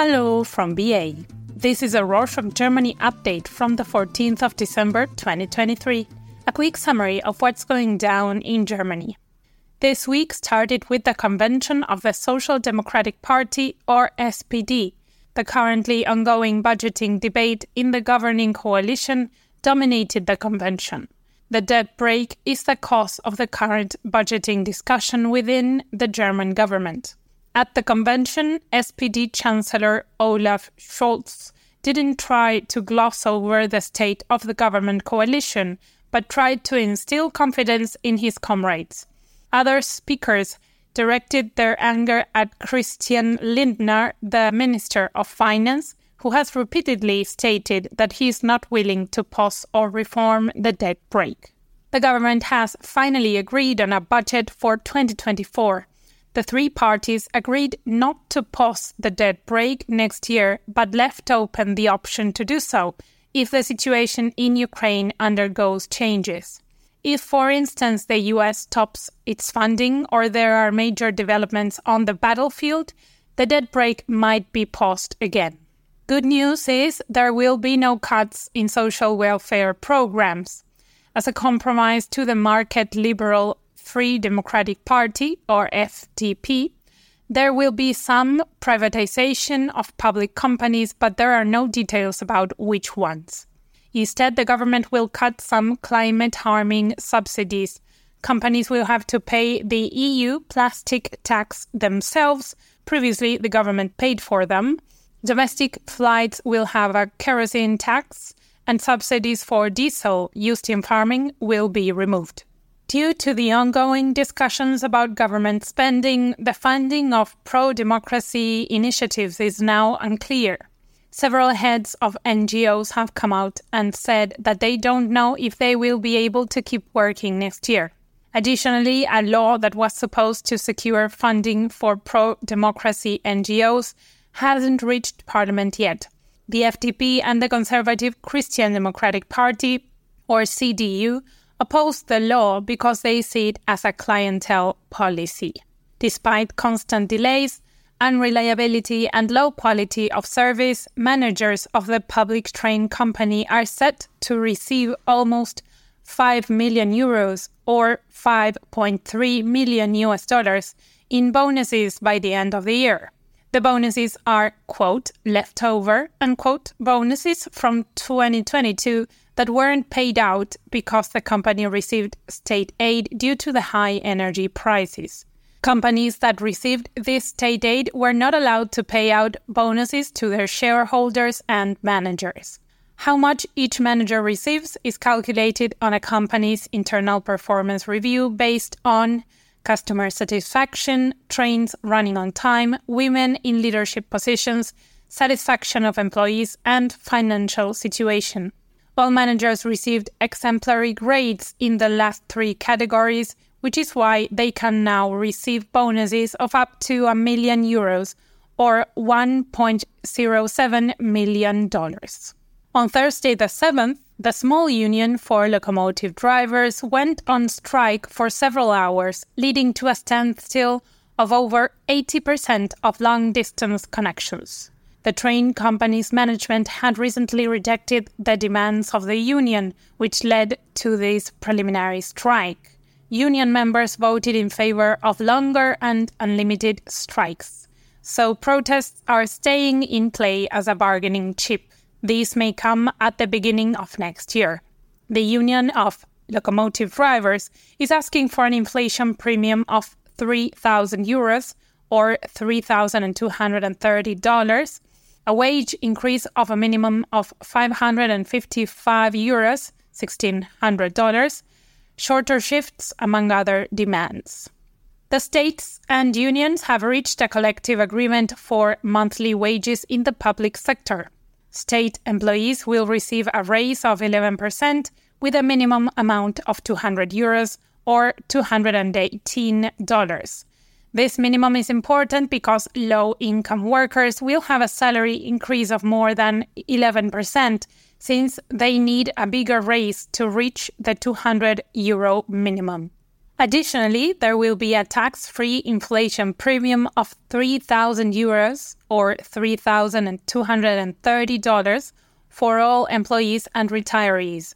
Hello from BA. This is a Roar from Germany update from the 14th of December 2023. A quick summary of what's going down in Germany. This week started with the convention of the Social Democratic Party, or SPD. The currently ongoing budgeting debate in the governing coalition dominated the convention. The debt brake is the cause of the current budgeting discussion within the German government. At the convention, SPD Chancellor Olaf Scholz didn't try to gloss over the state of the government coalition, but tried to instill confidence in his comrades. Other speakers directed their anger at Christian Lindner, the Minister of Finance, who has repeatedly stated that he is not willing to pause or reform the debt brake. The government has finally agreed on a budget for 2024 the three parties agreed not to pause the debt brake next year, but left open the option to do so if the situation in Ukraine undergoes changes. If, for instance, the US stops its funding or there are major developments on the battlefield, the debt brake might be paused again. Good news is there will be no cuts in social welfare programs. As a compromise to the market liberal Free Democratic Party, or FDP, there will be some privatization of public companies, but there are no details about which ones. Instead, the government will cut some climate harming subsidies. Companies will have to pay the EU plastic tax themselves. Previously, the government paid for them. Domestic flights will have a kerosene tax, and subsidies for diesel used in farming will be removed. Due to the ongoing discussions about government spending, the funding of pro democracy initiatives is now unclear. Several heads of NGOs have come out and said that they don't know if they will be able to keep working next year. Additionally, a law that was supposed to secure funding for pro democracy NGOs hasn't reached Parliament yet. The FDP and the Conservative Christian Democratic Party, or CDU, opposed the law because they see it as a clientele policy. Despite constant delays, unreliability, and low quality of service, managers of the public train company are set to receive almost 5 million euros or 5.3 million US dollars in bonuses by the end of the year. The bonuses are, quote, leftover, unquote, bonuses from 2022 that weren't paid out because the company received state aid due to the high energy prices. Companies that received this state aid were not allowed to pay out bonuses to their shareholders and managers. How much each manager receives is calculated on a company's internal performance review based on customer satisfaction, trains running on time, women in leadership positions, satisfaction of employees, and financial situation. All managers received exemplary grades in the last three categories, which is why they can now receive bonuses of up to a million euros or $1.07 million. On Thursday, the 7th, the small union for locomotive drivers went on strike for several hours, leading to a standstill of over 80% of long distance connections. The train company's management had recently rejected the demands of the union, which led to this preliminary strike. Union members voted in favor of longer and unlimited strikes. So protests are staying in play as a bargaining chip. These may come at the beginning of next year. The Union of Locomotive Drivers is asking for an inflation premium of 3,000 euros or $3,230 a wage increase of a minimum of 555 euros, $1,600, shorter shifts, among other demands. The states and unions have reached a collective agreement for monthly wages in the public sector. State employees will receive a raise of 11% with a minimum amount of 200 euros or $218. This minimum is important because low income workers will have a salary increase of more than 11% since they need a bigger raise to reach the 200 euro minimum. Additionally, there will be a tax free inflation premium of 3,000 euros or $3,230 for all employees and retirees.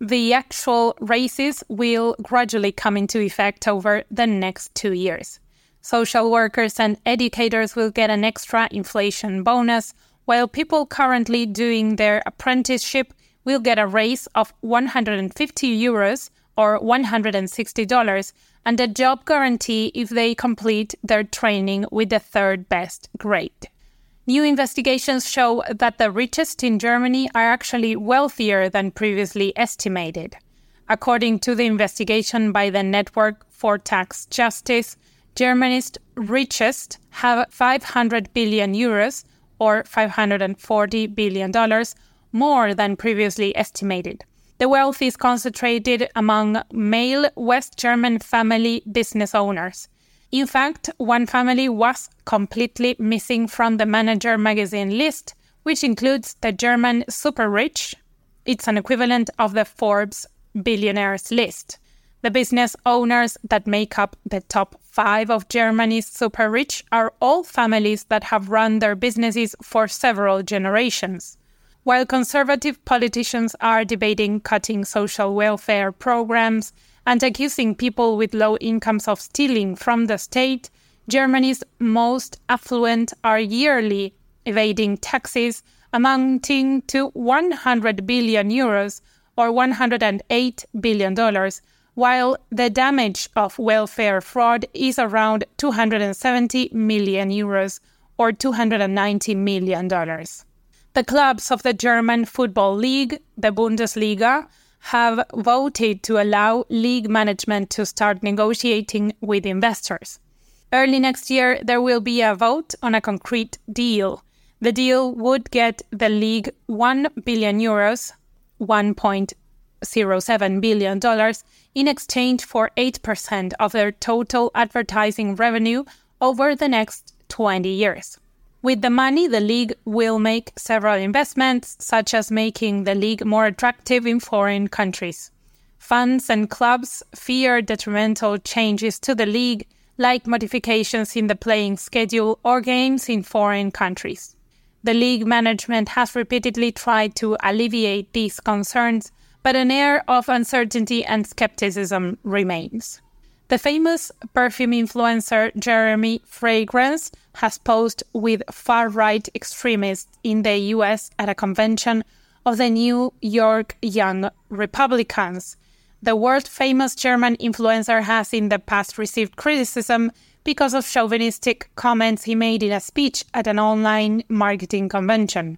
The actual raises will gradually come into effect over the next two years. Social workers and educators will get an extra inflation bonus, while people currently doing their apprenticeship will get a raise of 150 euros or $160 and a job guarantee if they complete their training with the third best grade. New investigations show that the richest in Germany are actually wealthier than previously estimated. According to the investigation by the Network for Tax Justice, Germany's richest have 500 billion euros or $540 billion more than previously estimated. The wealth is concentrated among male West German family business owners. In fact, one family was completely missing from the Manager magazine list, which includes the German super rich. It's an equivalent of the Forbes billionaires list. The business owners that make up the top five of Germany's super rich are all families that have run their businesses for several generations. While conservative politicians are debating cutting social welfare programs and accusing people with low incomes of stealing from the state, Germany's most affluent are yearly evading taxes amounting to 100 billion euros or 108 billion dollars, while the damage of welfare fraud is around 270 million euros or 290 million dollars. The clubs of the German Football League, the Bundesliga, have voted to allow league management to start negotiating with investors. Early next year, there will be a vote on a concrete deal. The deal would get the league 1 billion euros, $1.07 billion, in exchange for 8% of their total advertising revenue over the next 20 years. With the money, the league will make several investments, such as making the league more attractive in foreign countries. Fans and clubs fear detrimental changes to the league, like modifications in the playing schedule or games in foreign countries. The league management has repeatedly tried to alleviate these concerns, but an air of uncertainty and skepticism remains. The famous perfume influencer Jeremy Fragrance has posed with far right extremists in the US at a convention of the New York Young Republicans. The world famous German influencer has in the past received criticism because of chauvinistic comments he made in a speech at an online marketing convention.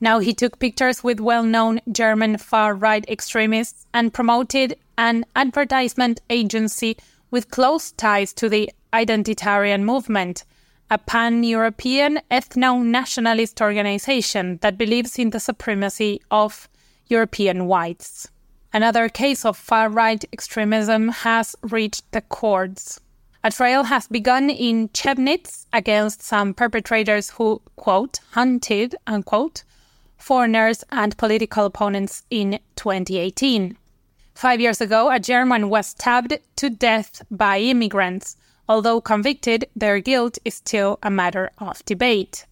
Now he took pictures with well known German far right extremists and promoted an advertisement agency with close ties to the Identitarian movement, a pan European ethno nationalist organization that believes in the supremacy of European whites. Another case of far right extremism has reached the courts. A trial has begun in Chemnitz against some perpetrators who, quote, hunted, unquote, foreigners and political opponents in 2018. Five years ago, a German was stabbed to death by immigrants. Although convicted, their guilt is still a matter of debate.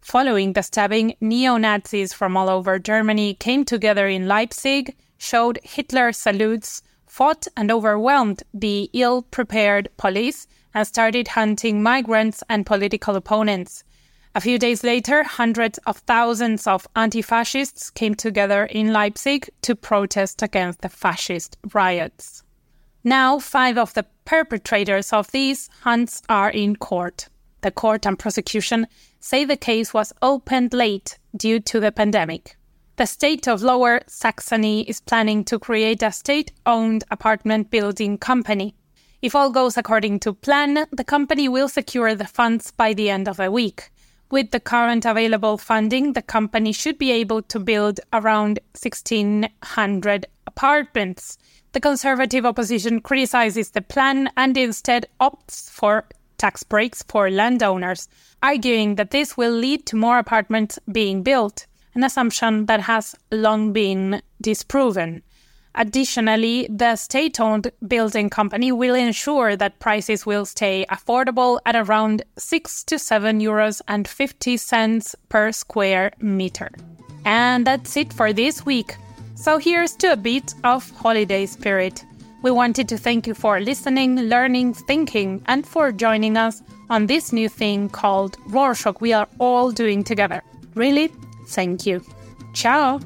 Following the stabbing, neo Nazis from all over Germany came together in Leipzig, showed Hitler salutes, fought and overwhelmed the ill prepared police, and started hunting migrants and political opponents. A few days later, hundreds of thousands of anti fascists came together in Leipzig to protest against the fascist riots. Now, five of the perpetrators of these hunts are in court. The court and prosecution say the case was opened late due to the pandemic. The state of Lower Saxony is planning to create a state owned apartment building company. If all goes according to plan, the company will secure the funds by the end of the week. With the current available funding, the company should be able to build around 1,600 apartments. The conservative opposition criticizes the plan and instead opts for tax breaks for landowners, arguing that this will lead to more apartments being built, an assumption that has long been disproven. Additionally, the state owned building company will ensure that prices will stay affordable at around 6 to 7 euros and 50 cents per square meter. And that's it for this week. So here's to a bit of holiday spirit. We wanted to thank you for listening, learning, thinking, and for joining us on this new thing called Rorshok we are all doing together. Really, thank you. Ciao!